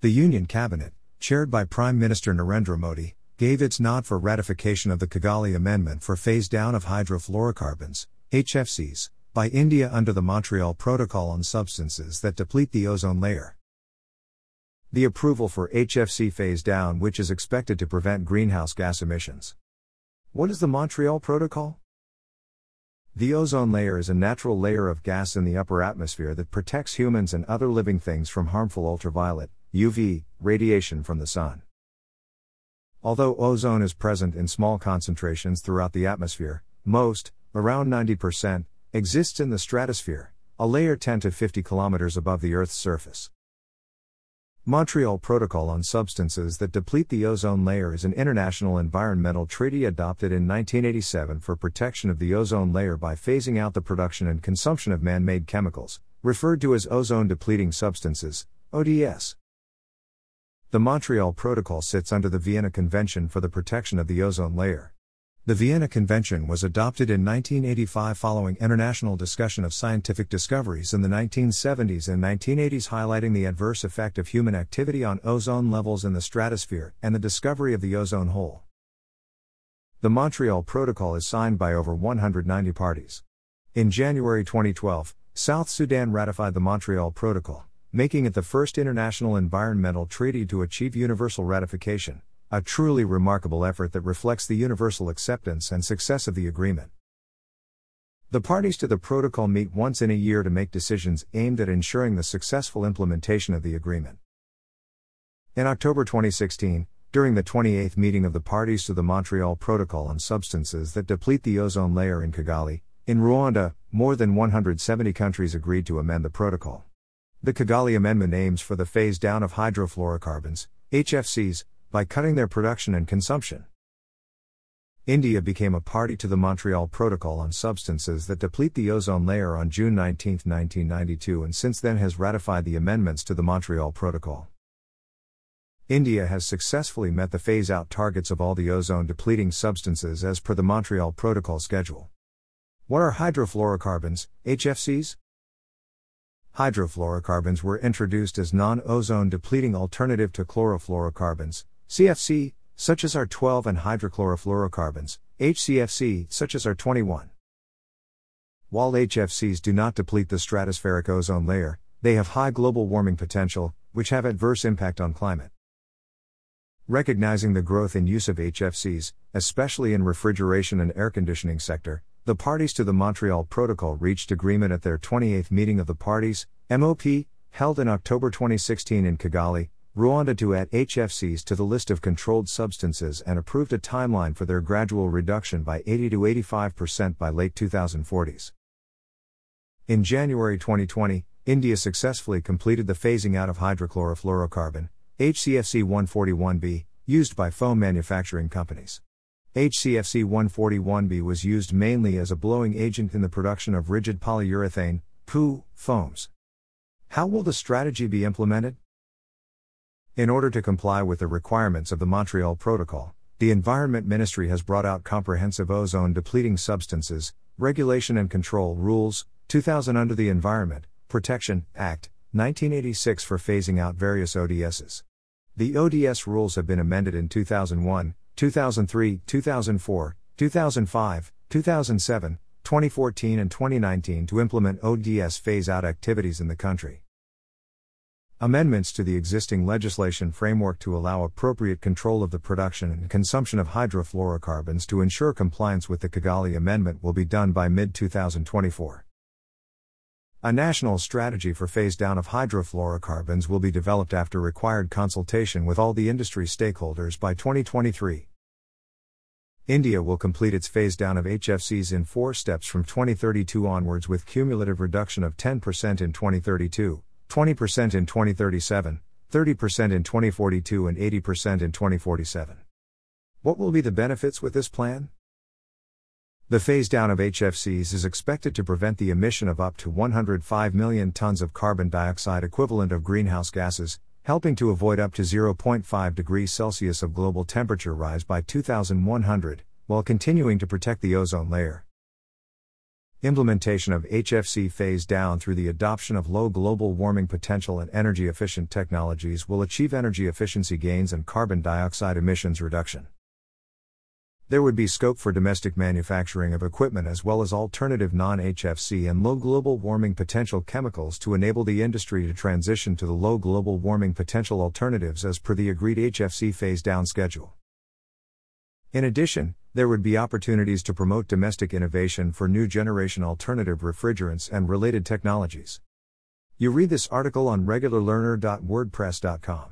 The Union Cabinet, chaired by Prime Minister Narendra Modi, gave its nod for ratification of the Kigali Amendment for phase down of hydrofluorocarbons, HFCs, by India under the Montreal Protocol on substances that deplete the ozone layer. The approval for HFC phase down, which is expected to prevent greenhouse gas emissions. What is the Montreal Protocol? The ozone layer is a natural layer of gas in the upper atmosphere that protects humans and other living things from harmful ultraviolet, UV, radiation from the sun. Although ozone is present in small concentrations throughout the atmosphere, most, around 90%, exists in the stratosphere, a layer 10 to 50 kilometers above the Earth's surface. Montreal Protocol on Substances that Deplete the Ozone Layer is an international environmental treaty adopted in 1987 for protection of the ozone layer by phasing out the production and consumption of man made chemicals, referred to as ozone depleting substances, ODS. The Montreal Protocol sits under the Vienna Convention for the Protection of the Ozone Layer. The Vienna Convention was adopted in 1985 following international discussion of scientific discoveries in the 1970s and 1980s highlighting the adverse effect of human activity on ozone levels in the stratosphere and the discovery of the ozone hole. The Montreal Protocol is signed by over 190 parties. In January 2012, South Sudan ratified the Montreal Protocol, making it the first international environmental treaty to achieve universal ratification a truly remarkable effort that reflects the universal acceptance and success of the agreement. The parties to the protocol meet once in a year to make decisions aimed at ensuring the successful implementation of the agreement. In October 2016, during the 28th meeting of the parties to the Montreal Protocol on Substances that Deplete the Ozone Layer in Kigali, in Rwanda, more than 170 countries agreed to amend the protocol. The Kigali Amendment aims for the phase down of hydrofluorocarbons, HFCs, by cutting their production and consumption. India became a party to the Montreal Protocol on substances that deplete the ozone layer on June 19, 1992, and since then has ratified the amendments to the Montreal Protocol. India has successfully met the phase out targets of all the ozone depleting substances as per the Montreal Protocol schedule. What are hydrofluorocarbons, HFCs? Hydrofluorocarbons were introduced as non ozone depleting alternative to chlorofluorocarbons, CFC, such as R12 and hydrochlorofluorocarbons, HCFC, such as R21. While HFCs do not deplete the stratospheric ozone layer, they have high global warming potential, which have adverse impact on climate. Recognizing the growth in use of HFCs, especially in refrigeration and air conditioning sector, the parties to the Montreal Protocol reached agreement at their 28th meeting of the parties, MOP, held in October 2016 in Kigali, Rwanda to add HFCs to the list of controlled substances and approved a timeline for their gradual reduction by 80 to 85% by late 2040s. In January 2020, India successfully completed the phasing out of hydrochlorofluorocarbon, HCFC 141b, used by foam manufacturing companies. HCFC 141b was used mainly as a blowing agent in the production of rigid polyurethane, PU, foams. How will the strategy be implemented? In order to comply with the requirements of the Montreal Protocol, the Environment Ministry has brought out comprehensive ozone depleting substances, regulation and control rules, 2000 under the Environment Protection Act, 1986 for phasing out various ODSs. The ODS rules have been amended in 2001, 2003, 2004, 2005, 2007, 2014, and 2019 to implement ODS phase out activities in the country. Amendments to the existing legislation framework to allow appropriate control of the production and consumption of hydrofluorocarbons to ensure compliance with the Kigali Amendment will be done by mid 2024. A national strategy for phase down of hydrofluorocarbons will be developed after required consultation with all the industry stakeholders by 2023. India will complete its phase down of HFCs in four steps from 2032 onwards with cumulative reduction of 10% in 2032, 20% in 2037, 30% in 2042, and 80% in 2047. What will be the benefits with this plan? The phase down of HFCs is expected to prevent the emission of up to 105 million tons of carbon dioxide equivalent of greenhouse gases, helping to avoid up to 0.5 degrees Celsius of global temperature rise by 2100, while continuing to protect the ozone layer. Implementation of HFC phase down through the adoption of low global warming potential and energy efficient technologies will achieve energy efficiency gains and carbon dioxide emissions reduction. There would be scope for domestic manufacturing of equipment as well as alternative non HFC and low global warming potential chemicals to enable the industry to transition to the low global warming potential alternatives as per the agreed HFC phase down schedule. In addition, there would be opportunities to promote domestic innovation for new generation alternative refrigerants and related technologies. You read this article on regularlearner.wordpress.com.